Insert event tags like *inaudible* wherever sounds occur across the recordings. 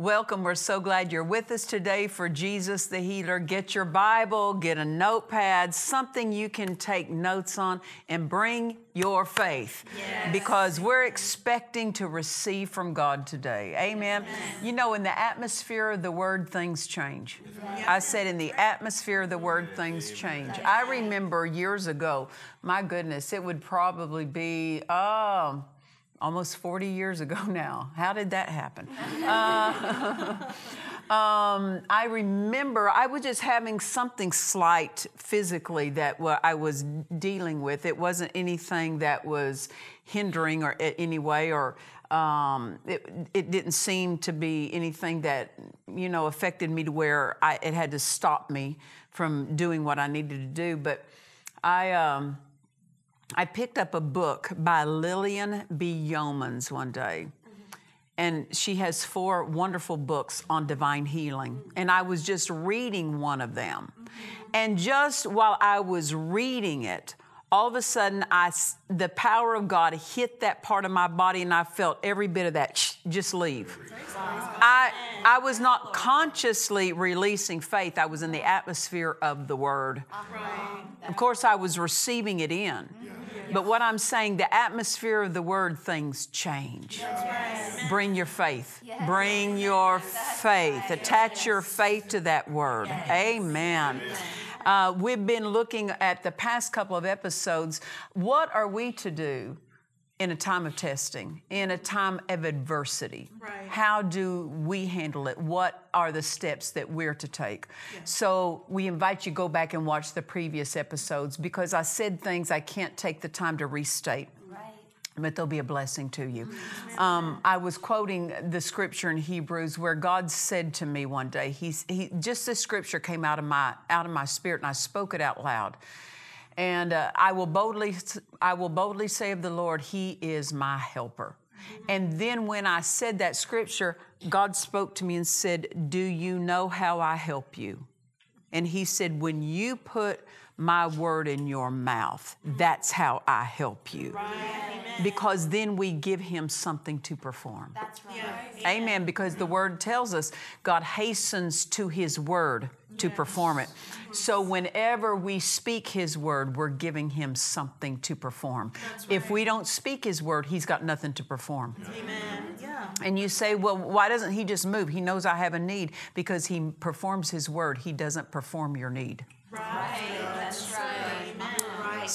Welcome. We're so glad you're with us today for Jesus the Healer. Get your Bible, get a notepad, something you can take notes on, and bring your faith. Because we're expecting to receive from God today. Amen. You know, in the atmosphere of the Word, things change. I said, in the atmosphere of the Word, things change. I remember years ago, my goodness, it would probably be, oh, almost 40 years ago *laughs* now. How did that happen? *laughs* Uh, *laughs* um, I remember I was just having something slight physically that I was dealing with. It wasn't anything that was hindering or in any way, or um, it, it didn't seem to be anything that you know affected me to where I, it had to stop me from doing what I needed to do. But I. Um, I picked up a book by Lillian B. Yeomans one day. And she has four wonderful books on divine healing. And I was just reading one of them. And just while I was reading it, all of a sudden, I, the power of God hit that part of my body, and I felt every bit of that "Shh, just leave. I, I was not consciously releasing faith, I was in the atmosphere of the Word. Of course, I was receiving it in. But what I'm saying, the atmosphere of the word, things change. Bring your faith. Bring your faith. Attach your faith to that word. Amen. Uh, we've been looking at the past couple of episodes. What are we to do in a time of testing, in a time of adversity? How do we handle it? What are the steps that we're to take? So we invite you to go back and watch the previous episodes because I said things I can't take the time to restate. But they'll be a blessing to you. Um, I was quoting the scripture in Hebrews where God said to me one day, He's he, just this scripture came out of my out of my spirit, and I spoke it out loud. And uh, I will boldly, I will boldly say of the Lord, He is my helper. And then when I said that scripture, God spoke to me and said, Do you know how I help you? And He said, When you put my word in your mouth, that's how I help you. Because then we give Him something to perform. That's right. Amen. Because the word tells us God hastens to his word to perform it. So whenever we speak his word, we're giving him something to perform. If we don't speak his word, he's got nothing to perform. Amen. Yeah. And you say, well, why doesn't he just move? He knows I have a need because he performs his word. He doesn't perform your need. That's right. Amen. Right.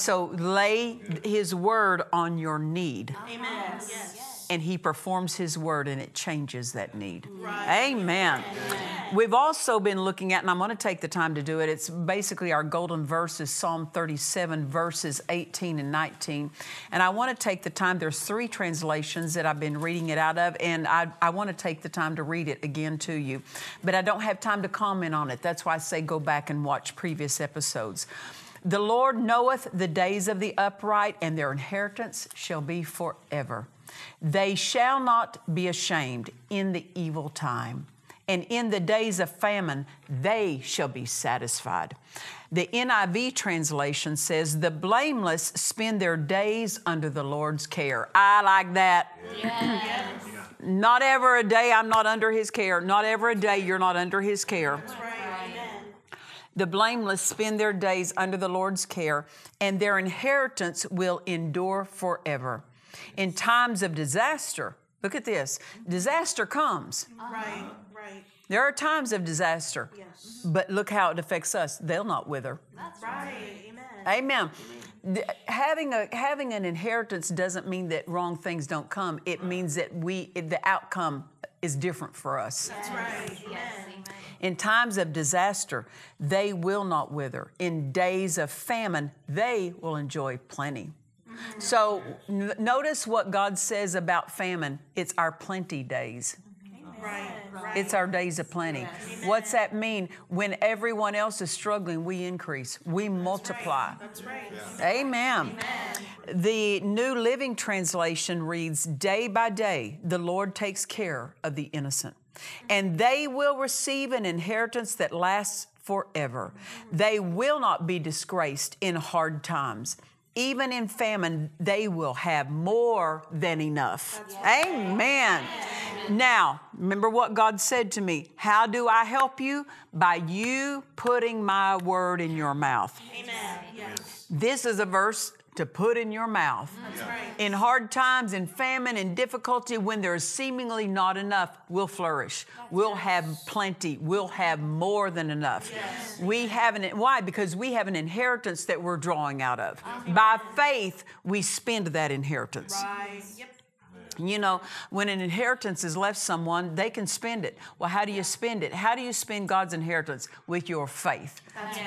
So lay his word on your need. Amen. Yes. and he performs his word and it changes that need. Amen. We've also been looking at, and I'm going to take the time to do it. It's basically our golden verses, Psalm 37, verses 18 and 19. And I want to take the time, there's three translations that I've been reading it out of, and I, I want to take the time to read it again to you. But I don't have time to comment on it. That's why I say go back and watch previous episodes. The Lord knoweth the days of the upright, and their inheritance shall be forever. They shall not be ashamed in the evil time, and in the days of famine, they shall be satisfied. The NIV translation says, The blameless spend their days under the Lord's care. I like that. Not ever a day I'm not under His care. Not ever a day you're not under His care. The blameless spend their days under the Lord's care, and their inheritance will endure forever. In times of disaster, look at this disaster comes. Right. Right. There are times of disaster, Yes. but look how it affects us. They'll not wither. That's right. Amen. Amen. th- having a having an inheritance doesn't mean that wrong things don't come. It means that we the outcome is different for us. That's right. Amen. In times of disaster, they will not wither. In days of famine, they will enjoy plenty. Mm-hmm. So n- notice what God says about famine. It's our plenty days. Right. Right. It's our days of plenty. What's that mean? When everyone else is struggling, we increase, we multiply. That's right. Amen. The New Living Translation reads Day by day, the Lord takes care of the innocent, and they will receive an inheritance that lasts forever. They will not be disgraced in hard times. Even in famine, they will have more than enough. Amen. Now, remember what God said to me. How do I help you? By you putting my word in your mouth. Amen. Yes. This is a verse to put in your mouth. Right. In hard times, in famine, in difficulty, when there's seemingly not enough, we'll flourish. We'll have plenty. We'll have more than enough. Yes. We have an why? Because we have an inheritance that we're drawing out of. Uh-huh. By faith, we spend that inheritance. Right. Yep. You know, when an inheritance is left someone, they can spend it. Well, how do you spend it? How do you spend God's inheritance? With your faith.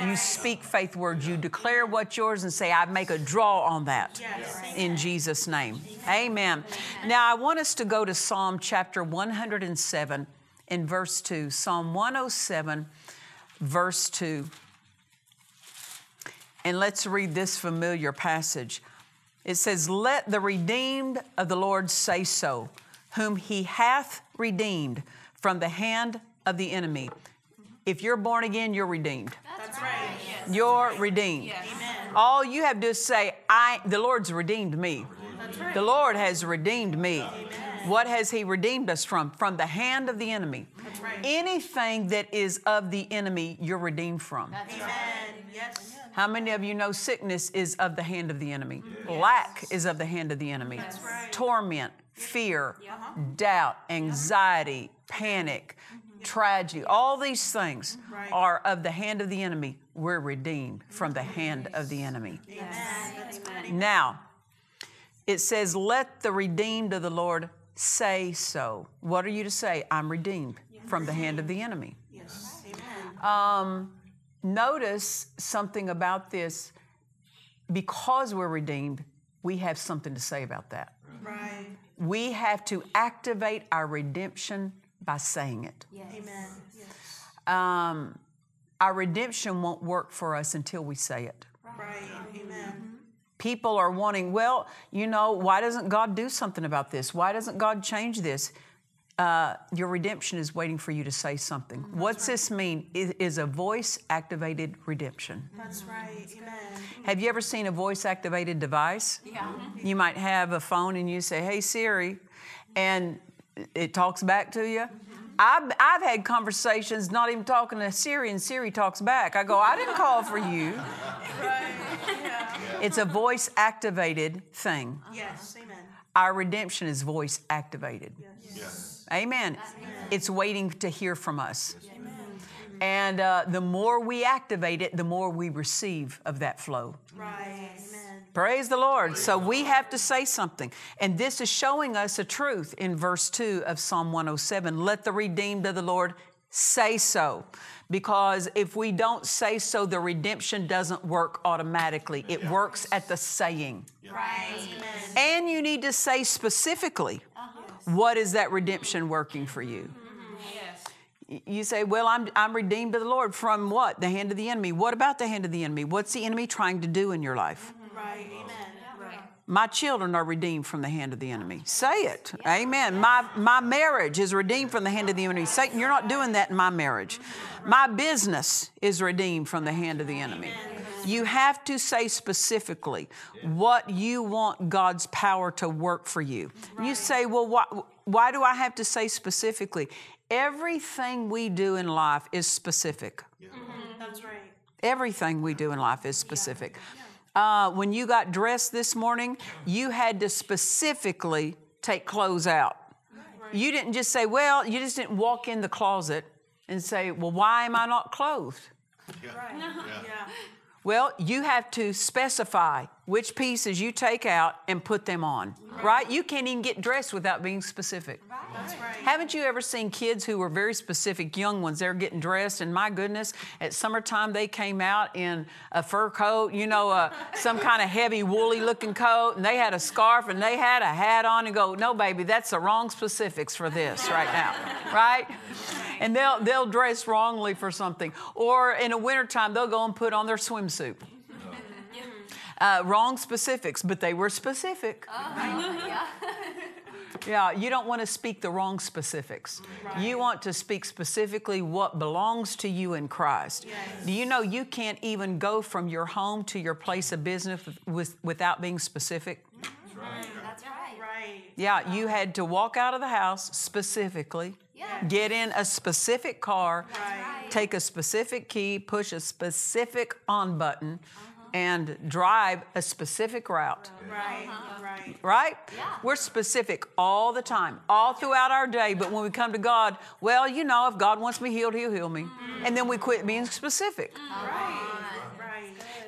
You speak faith words. You declare what's yours and say, I make a draw on that Yes. in Jesus' name. Amen. Now, I want us to go to Psalm chapter 107 in verse 2. Psalm 107, verse 2. And let's read this familiar passage. It says, Let the redeemed of the Lord say so, whom he hath redeemed from the hand of the enemy. If you're born again, you're redeemed. That's right. You're redeemed. All you have to do is say, I the Lord's redeemed me. The Lord has redeemed me. What has He redeemed us from? From the hand of the enemy. right. Anything that is of the enemy, you're redeemed from. Amen. Yes. How many of you know sickness is of the hand of the enemy? Mm-hmm. Lack is of the hand of the enemy. right. Torment, fear, uh-huh. doubt, anxiety, panic, mm-hmm. tragedy, all these things mm-hmm. Right. are of the hand of the enemy. We're redeemed from the hand of the enemy. Amen. That's right. Now, it says, Let the redeemed of the Lord say so. What are you to say? I'm redeemed from the hand of the enemy. Yes. Amen. Um, Notice something about this. Because we're redeemed, we have something to say about that. Right. We have to activate our redemption by saying it. Amen. Yes. Um, our redemption won't work for us until we say it. Right. Amen. People are wanting, well, you know, why doesn't God do something about this? Why doesn't God change this? Uh, your redemption is waiting for you to say something. Mm-hmm. What's this mean? It is a voice activated redemption. That's right. Amen. Mm-hmm. Have you ever seen a voice activated device? Yeah. Mm-hmm. You might have a phone and you say, hey, Siri, and it talks back to you. I've, I've had conversations not even talking to Siri, and Siri talks back. I go, I didn't call for you. *laughs* Right. It's a voice activated thing. Yes. Amen. Our redemption is voice activated. Yes. Amen. It's waiting to hear from us. And uh, the more we activate it, the more we receive of that flow. Right. Praise the Lord. So we have to say something. And this is showing us a truth in verse 2 of Psalm 107. Let the redeemed of the Lord say so. Because if we don't say so, the redemption doesn't work automatically, it works at the saying. Right. Amen. And you need to say specifically, what is that redemption working for you? You say, Well, I'm, I'm redeemed to the Lord from what? The hand of the enemy. What about the hand of the enemy? What's the enemy trying to do in your life? Mm-hmm. Right. Amen. Right. My children are redeemed from the hand of the enemy. Say it. Amen. My, my marriage is redeemed from the hand of the enemy. Satan, you're not doing that in my marriage. My business is redeemed from the hand of the enemy. You have to say specifically what you want God's power to work for you. You say, well, why, why do I have to say specifically? Everything we do in life is specific. That's right. Everything we do in life is specific. Uh, when you got dressed this morning, you had to specifically take clothes out. You didn't just say, well, you just didn't walk in the closet and say, well, why am I not clothed? Right. Yeah. *laughs* Well, you have to specify which pieces you take out and put them on, right? You can't even get dressed without being specific. That's right. Haven't you ever seen kids who were very specific, young ones, they're getting dressed, and my goodness, at summertime they came out in a fur coat, you know, uh, some kind of heavy, woolly looking coat, and they had a scarf and they had a hat on and go, no, baby, that's the wrong specifics for this right now, right? And they'll, they'll dress wrongly for something. Or in the wintertime, they'll go and put on their swimsuit. *laughs* Uh, wrong specifics, but they were specific. Yeah, you don't want to speak the wrong specifics. You want to speak specifically what belongs to you in Christ. Do you know you can't even go from your home to your place of business with, without being specific? That's right. Right. Yeah, you had to walk out of the house specifically, get in a specific car, Right. take a specific key, push a specific on button, uh-huh. and drive a specific route. Right. Uh-huh. Right. right? We're specific all the time, all throughout our day. But when we come to God, well, you know, if God wants me healed, He'll heal me. Mm. And then we quit being specific. Right.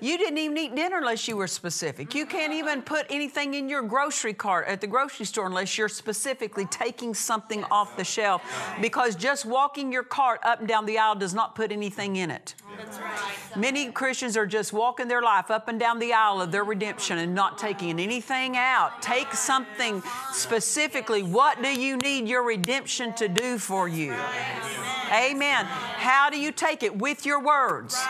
You didn't even eat dinner unless you were specific. You can't even put anything in your grocery cart at the grocery store unless you're specifically taking something off the shelf. Because just walking your cart up and down the aisle does not put anything in it. That's right. Many Christians are just walking their life up and down the aisle of their redemption and not taking anything out. Take something specifically. What do you need your redemption to do for you? Amen. How do you take it? With your words.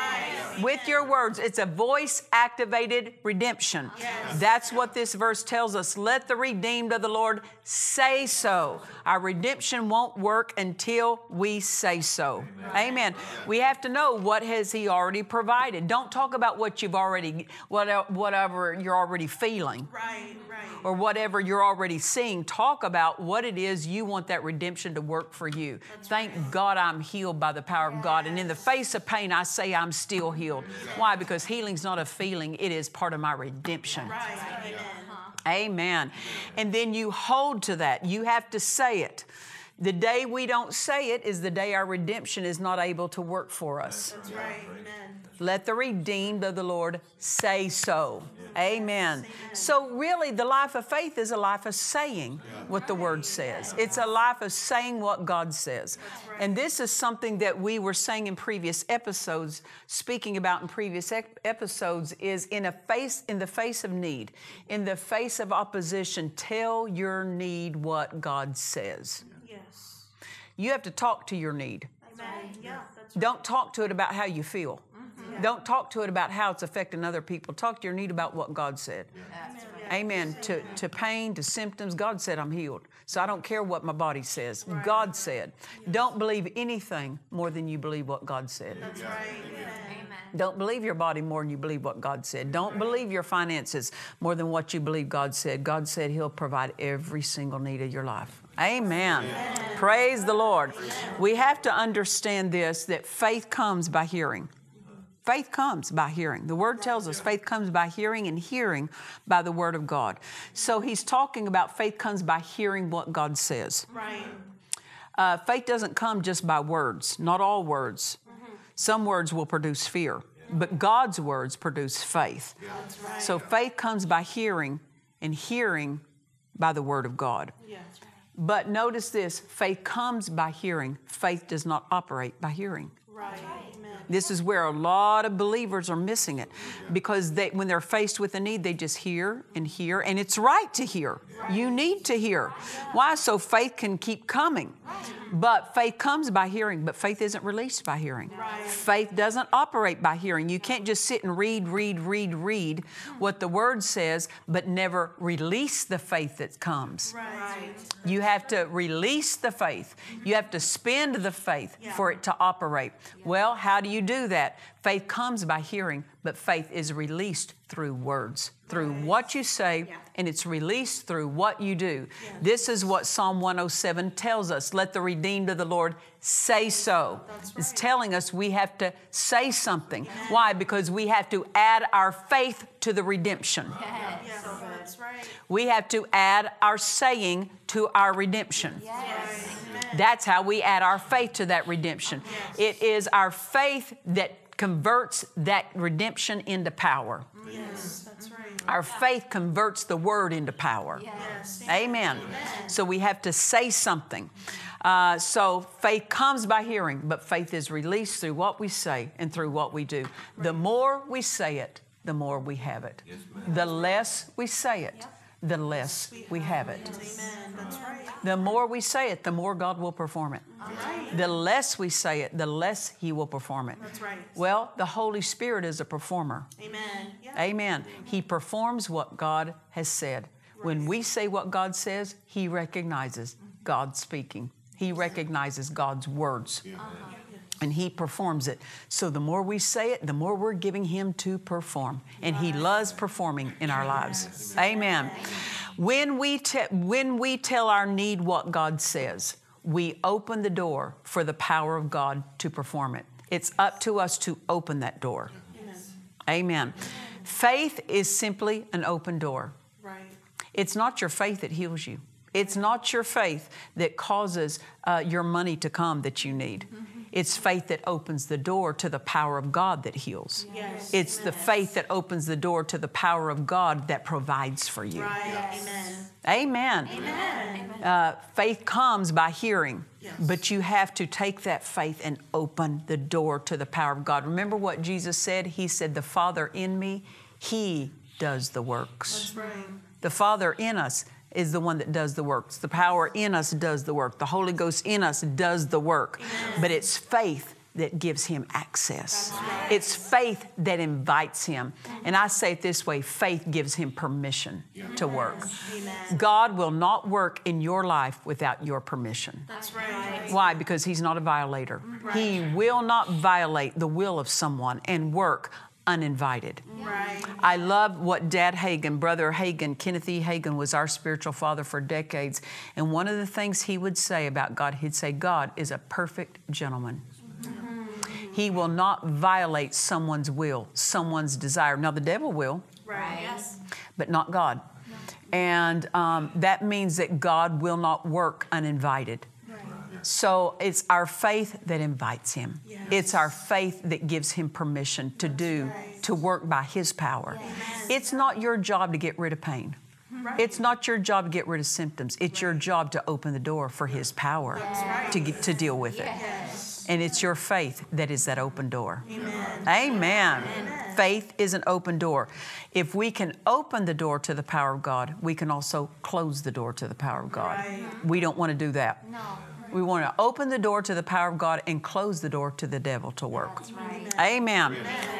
With your words. It's a voice activated redemption. That's what this verse tells us. Let the redeemed of the Lord say so. Our redemption won't work until we say so. Amen. We have to know what has he already provided. Don't talk about what you've already whatever, whatever you're already feeling Right. Right. or whatever you're already seeing. Talk about what it is you want that redemption to work for you. Thank God I'm healed by the power of God. And in the face of pain, I say I'm still healed. Why? Because healing's not a feeling, it is part of my redemption. Right. Amen. Amen. And then you hold to that. You have to say it. The day we don't say it is the day our redemption is not able to work for us. That's right. Amen. Let the redeemed of the Lord say so. Amen. So, really, the life of faith is a life of saying what the Word says. It's a life of saying what God says. And this is something that we were saying in previous episodes, speaking about in previous ep- episodes, is in a face, in the face of need, in the face of opposition, tell your need what God says. Yes. You have to talk to your need. Amen. Yeah. That's Don't talk to it about how you feel. Mm-hmm. Don't talk to it about how it's affecting other people. Talk to your need about what God said. Amen. To, to pain, to symptoms, God said, I'm healed. So I don't care what my body says. God said. Don't believe anything more than you believe what God said. That's right. Amen. Don't believe your body more than you believe what God said. Don't believe your finances more than what you believe God said. God said He'll provide every single need of your life. Amen. Praise the Lord. We have to understand this that faith comes by hearing. Faith comes by hearing. The word tells us faith comes by hearing and hearing by the word of God. So he's talking about faith comes by hearing what God says. Right. Uh, faith doesn't come just by words, not all words. Some words will produce fear, but God's words produce faith. So faith comes by hearing, and hearing by the word of God. Yeah. But notice this faith comes by hearing, faith does not operate by hearing. Right. Amen. This is where a lot of believers are missing it because they, when they're faced with a need, they just hear and hear, and it's right to hear. You need to hear. Why? So faith can keep coming. But faith comes by hearing, but faith isn't released by hearing. Faith doesn't operate by hearing. You can't just sit and read, read, read, read what the word says, but never release the faith that comes. You have to release the faith. You have to spend the faith for it to operate. Well, how do you do that? Faith comes by hearing, but faith is released through words, through what you say, and it's released through what you do. This is what Psalm 107 tells us. Let the redeemed of the Lord say so. It's telling us we have to say something. Why? Because we have to add our faith to the redemption. Yes. That's right. We have to add our saying to our redemption. That's how we add our faith to that redemption. It is our faith that converts that redemption into power. Yes, that's right. Our faith converts the word into power. Yes. Amen. So we have to say something. Uh, so faith comes by hearing, but faith is released through what we say and through what we do. The more we say it, the more we have it. the less we say it, the less we have it. Amen. That's right. The more we say it, the more God will perform it. The less we say it, the less He will perform it. That's right. Well, the Holy Spirit is a performer. Amen. Yeah. Amen. He performs what God has said. When we say what God says, He recognizes God speaking. He recognizes God's words. Uh-huh. And He performs it. So the more we say it, the more we're giving Him to perform. And He loves performing in our lives. Amen. When we, te- when we tell our need what God says, we open the door for the power of God to perform it. It's up to us to open that door. Amen. Faith is simply an open door. Right. It's not your faith that heals you. It's not your faith that causes uh, your money to come that you need. It's faith that opens the door to the power of God that heals. Yes. It's the faith that opens the door to the power of God that provides for you. Right. Amen. Amen. Amen. Uh, faith comes by hearing, Yes. but you have to take that faith and open the door to the power of God. Remember what Jesus said? He said, The Father in me, He does the works. That's right. The Father in us is the one that does the works. The power in us does the work. The Holy Ghost in us does the work. But it's faith that gives him access. It's faith that invites him. And I say it this way faith gives him permission to work. God will not work in your life without your permission. That's right. Why? Because he's not a violator. He will not violate the will of someone and work uninvited. Right. I love what Dad Hagin, Brother Hagin, Kenneth E. Hagin was our spiritual father for decades. And one of the things he would say about God, he'd say, God is a perfect gentleman. He will not violate someone's will, someone's desire. Now, the devil will, Right. Yes. but not God. And um, that means that God will not work uninvited. So it's our faith that invites him. It's our faith that gives him permission to do, right. to work by his power. It's not your job to get rid of pain. It's not your job to get rid of symptoms. It's your job to open the door for his power to, get, to deal with it. And it's your faith that is that open door. Amen. Faith is an open door. If we can open the door to the power of God, we can also close the door to the power of God. We don't want to do that. No. We want to open the door to the power of God and close the door to the devil to work. Amen.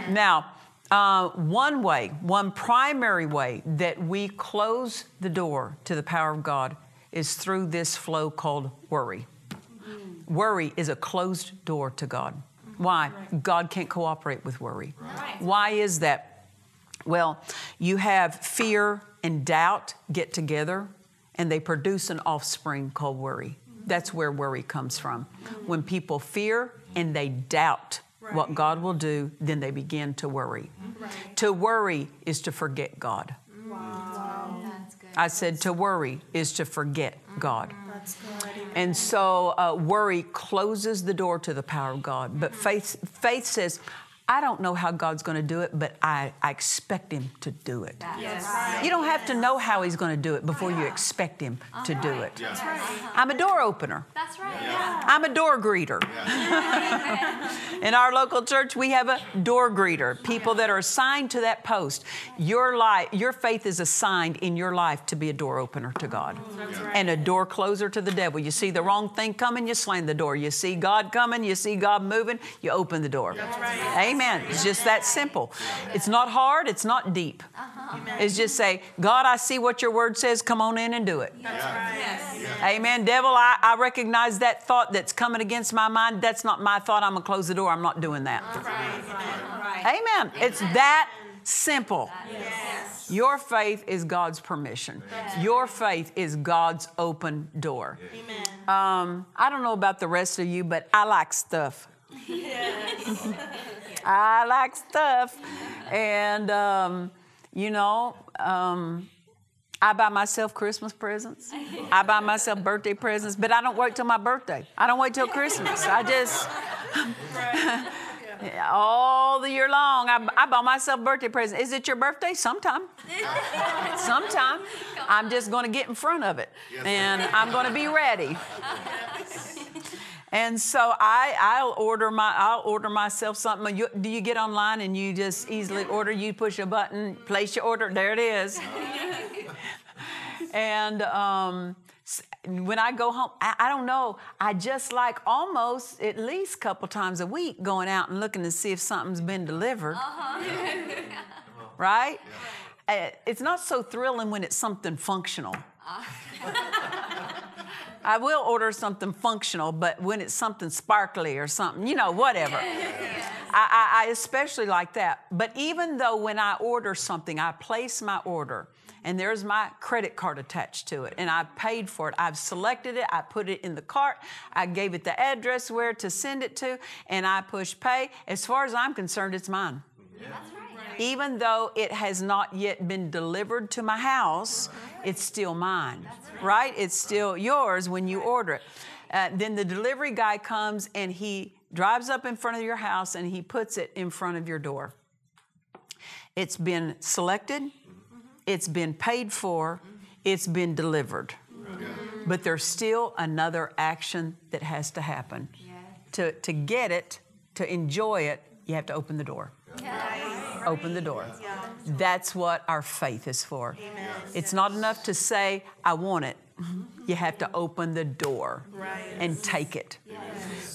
Now, uh, one way, one primary way that we close the door to the power of God is through this flow called worry. Worry is a closed door to God. Why? God can't cooperate with worry. Why is that? Well, you have fear and doubt get together and they produce an offspring called worry. That's where worry comes from. When people fear and they doubt what God will do, then they begin to worry. To worry is to forget God. That's good. I said to worry is to forget God. And so uh, worry closes the door to the power of God. But faith, faith says, I don't know how God's going to do it, but I, I expect Him to do it. Yes. You don't have to know how He's going to do it before you expect Him to do it. I'm a door opener. That's right. Yeah. I'm a door greeter. In our local church, we have a door greeter, people that are assigned to that post. Your life, your faith is assigned in your life to be a door opener to God and a door closer to the devil. You see the wrong thing coming, you slam the door. You see God coming, you see God moving, you open the door. Amen. It's just that simple. It's not hard, it's not deep. It's just say, God, I see what your word says. Come on in and do it. Amen. Devil, I, I recognize that thought that's coming against my mind. That's not my thought. I'm going to close the door. I'm not doing that. Amen. It's that simple. Your faith is God's permission. Your faith is God's open door. Um, I don't know about the rest of you, but I like stuff. *laughs* *laughs* I like stuff. And, um, you know, um, I buy myself Christmas presents. I buy myself birthday presents, but I don't wait till my birthday. I don't wait till Christmas. I just, *laughs* all the year long. I, I bought myself birthday presents. Is it your birthday? Sometime. *laughs* Sometime. I'm just going to get in front of it, and I'm going to be ready. *laughs* And so I, I'll order my, I'll order myself something. You, do you get online and you just easily order? You push a button, place your order. There it is. *laughs* and um, when I go home, I, I don't know. I just like almost at least a couple times a week going out and looking to see if something's been delivered. *laughs* right? Uh, it's not so thrilling when it's something functional. *laughs* I will order something functional, but when it's something sparkly or something, you know, whatever. I, I, I especially like that. But even though when I order something, I place my order and there's my credit card attached to it and I've paid for it. I've selected it, I put it in the cart, I gave it the address where to send it to, and I push pay. As far as I'm concerned, it's mine even though it has not yet been delivered to my house, it's still mine, right? It's still yours when you order it. Uh, then the delivery guy comes and he drives up in front of your house and he puts it in front of your door. It's been selected, it's been paid for, it's been delivered. But there's still another action that has to happen. To, to get it, to enjoy it, you have to open the door open the door. That's what our faith is for. It's not enough to say, I want it. You have to open the door and take it.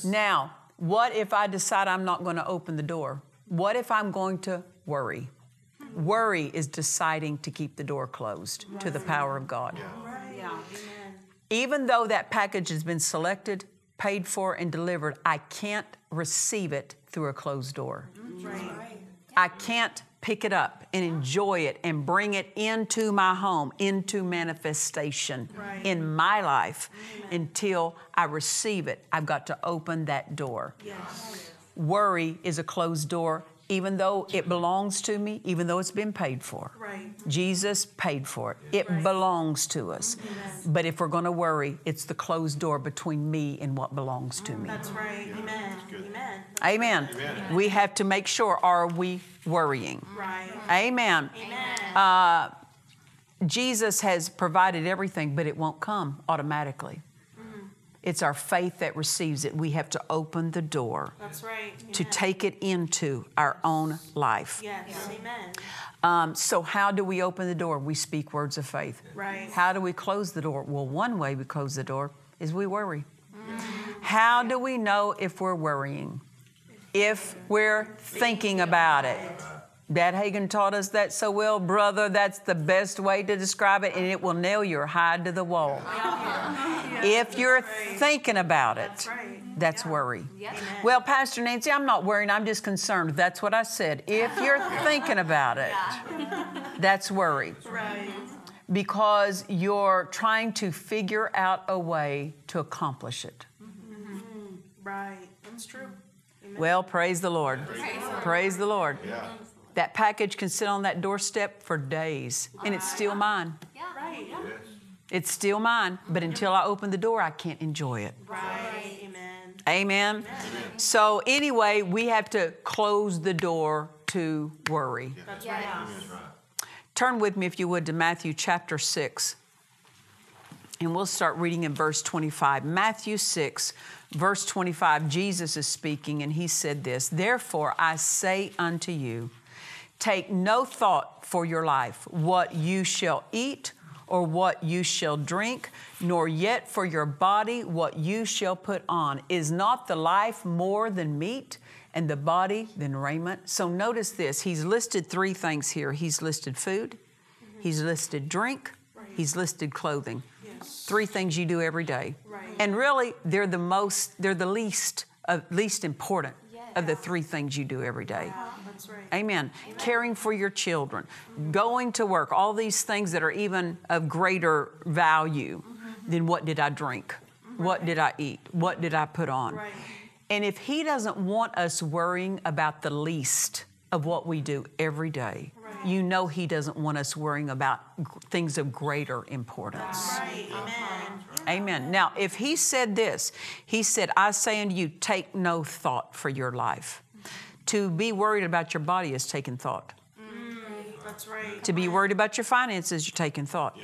Now, what if I decide I'm not going to open the door? What if I'm going to worry? Worry is deciding to keep the door closed to the power of God. Even though that package has been selected, paid for, and delivered, I can't receive it through a closed door. I can't pick it up and enjoy it and bring it into my home, into manifestation in my life until I receive it. I've got to open that door. Worry is a closed door, even though it belongs to me, even though it's been paid for. Right. Jesus paid for it. It belongs to us. But if we're going to worry, it's the closed door between me and what belongs to me. That's right. Amen. Amen. Amen. We have to make sure are we worrying? Right. Amen. Uh, Jesus has provided everything, but it won't come automatically. It's our faith that receives it. We have to open the door That's right. to Amen. take it into our own life. Yes. Amen. Um, so, how do we open the door? We speak words of faith. Right. How do we close the door? Well, one way we close the door is we worry. Mm-hmm. How do we know if we're worrying? If we're thinking about it. Dad Hagin taught us that so well, brother. That's the best way to describe it, and it will nail your hide to the wall. If you're thinking about it, That's right. that's worry. Well, Pastor Nancy, I'm not worrying, I'm just concerned. That's what I said. If you're *laughs* thinking about it, that's worry. Right. Because you're trying to figure out a way to accomplish it. Mm-hmm. Mm-hmm. Right. That's true. Amen. Well, praise the Lord. Praise the Lord. That package can sit on that doorstep for days, and it's still mine. Right. Yeah. It's still mine, but until I open the door, I can't enjoy it. Right. Amen. Amen. So, anyway, we have to close the door to worry. That's right. Turn with me, if you would, to Matthew chapter 6. And we'll start reading in verse 25. Matthew 6, verse 25, Jesus is speaking, and he said this Therefore I say unto you, take no thought for your life, what you shall eat or what you shall drink, nor yet for your body what you shall put on. Is not the life more than meat? And the body than raiment. So notice this. He's listed three things here. He's listed food, he's listed drink, he's listed clothing. Three things you do every day. Right. And really, they're the most, they're the least, uh, least important of the three things you do every day. That's right. Amen. Caring for your children, mm-hmm. going to work, all these things that are even of greater value mm-hmm. than what did I drink? What did I eat? What did I put on? Right. And if He doesn't want us worrying about the least of what we do every day, you know He doesn't want us worrying about things of greater importance. Right. Amen. Uh-huh. Amen. Now, if he said this, he said, I say unto you, take no thought for your life. To be worried about your body is taking thought. That's right. To be worried about your finances, you're taking thought.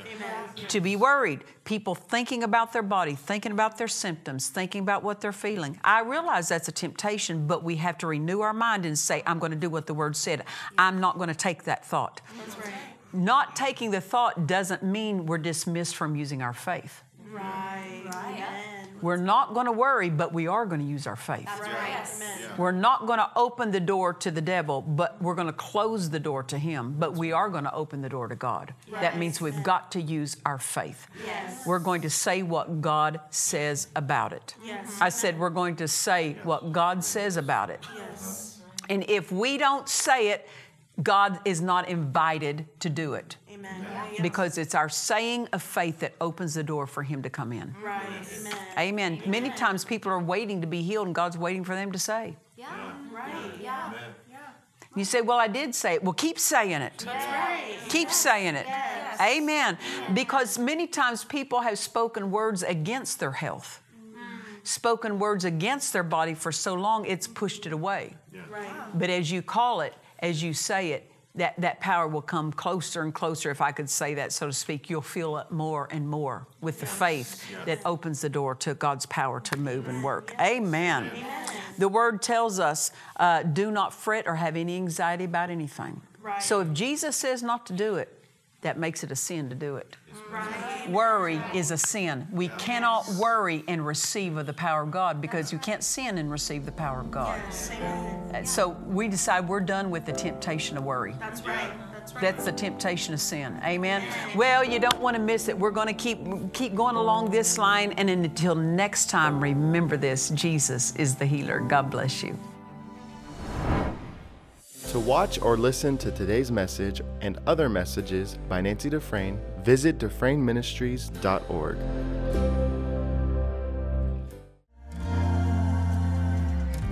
To be worried, people thinking about their body, thinking about their symptoms, thinking about what they're feeling. I realize that's a temptation, but we have to renew our mind and say, I'm going to do what the word said. I'm not going to take that thought. That's right. Not taking the thought doesn't mean we're dismissed from using our faith. Right. Amen. We're not going to worry, but we are going to use our faith. Amen. We're not going to open the door to the devil, but we're going to close the door to him. But we are going to open the door to God. That means we've got to use our faith. Yes. We're going to say what God says about it. Yes. I said we're going to say what God says about it. Yes. And if we don't say it, God is not invited to do it Amen. because it's our saying of faith that opens the door for him to come in. Right. Amen. Amen. Many times people are waiting to be healed and God's waiting for them to say. Yeah. Right. Yeah. yeah. You say, Well, I did say it. Well, keep saying it. That's right. Keep saying it. Amen. Because many times people have spoken words against their health, mm. spoken words against their body for so long, it's pushed it away. Right. But as you call it, as you say it, that, that power will come closer and closer, if I could say that, so to speak. You'll feel it more and more with the faith that opens the door to God's power to move and work. Amen. The word tells us uh, do not fret or have any anxiety about anything. Right. So if Jesus says not to do it, that makes it a sin to do it. Right. Worry is a sin. We cannot worry and receive of the power of God because you can't sin and receive the power of God. So we decide we're done with the temptation of worry. That's right. That's right. That's the temptation of sin. Amen. Well, you don't want to miss it. We're going to keep keep going along this line and until next time remember this, Jesus is the healer. God bless you. To watch or listen to today's message and other messages by Nancy Dufresne, visit DufresneMinistries.org.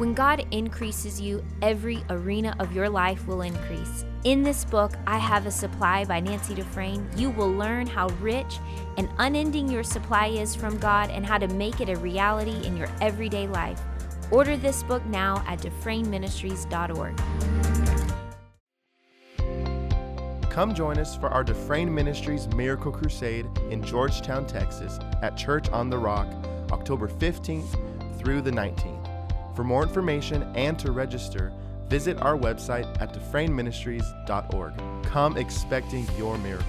When God increases you, every arena of your life will increase. In this book, I Have a Supply by Nancy Dufresne, you will learn how rich and unending your supply is from God and how to make it a reality in your everyday life. Order this book now at DufresneMinistries.org. Come join us for our Dufresne Ministries Miracle Crusade in Georgetown, Texas at Church on the Rock, October 15th through the 19th. For more information and to register, visit our website at DufresneMinistries.org. Come expecting your miracle.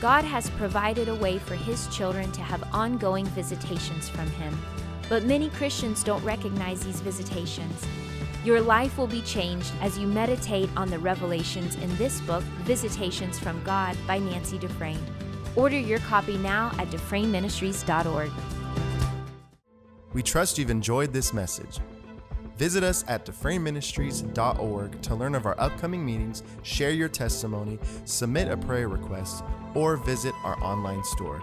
God has provided a way for His children to have ongoing visitations from Him. But many Christians don't recognize these visitations. Your life will be changed as you meditate on the revelations in this book, Visitations from God by Nancy Dufresne. Order your copy now at DufresneMinistries.org. We trust you've enjoyed this message. Visit us at DufresneMinistries.org to learn of our upcoming meetings, share your testimony, submit a prayer request, or visit our online store.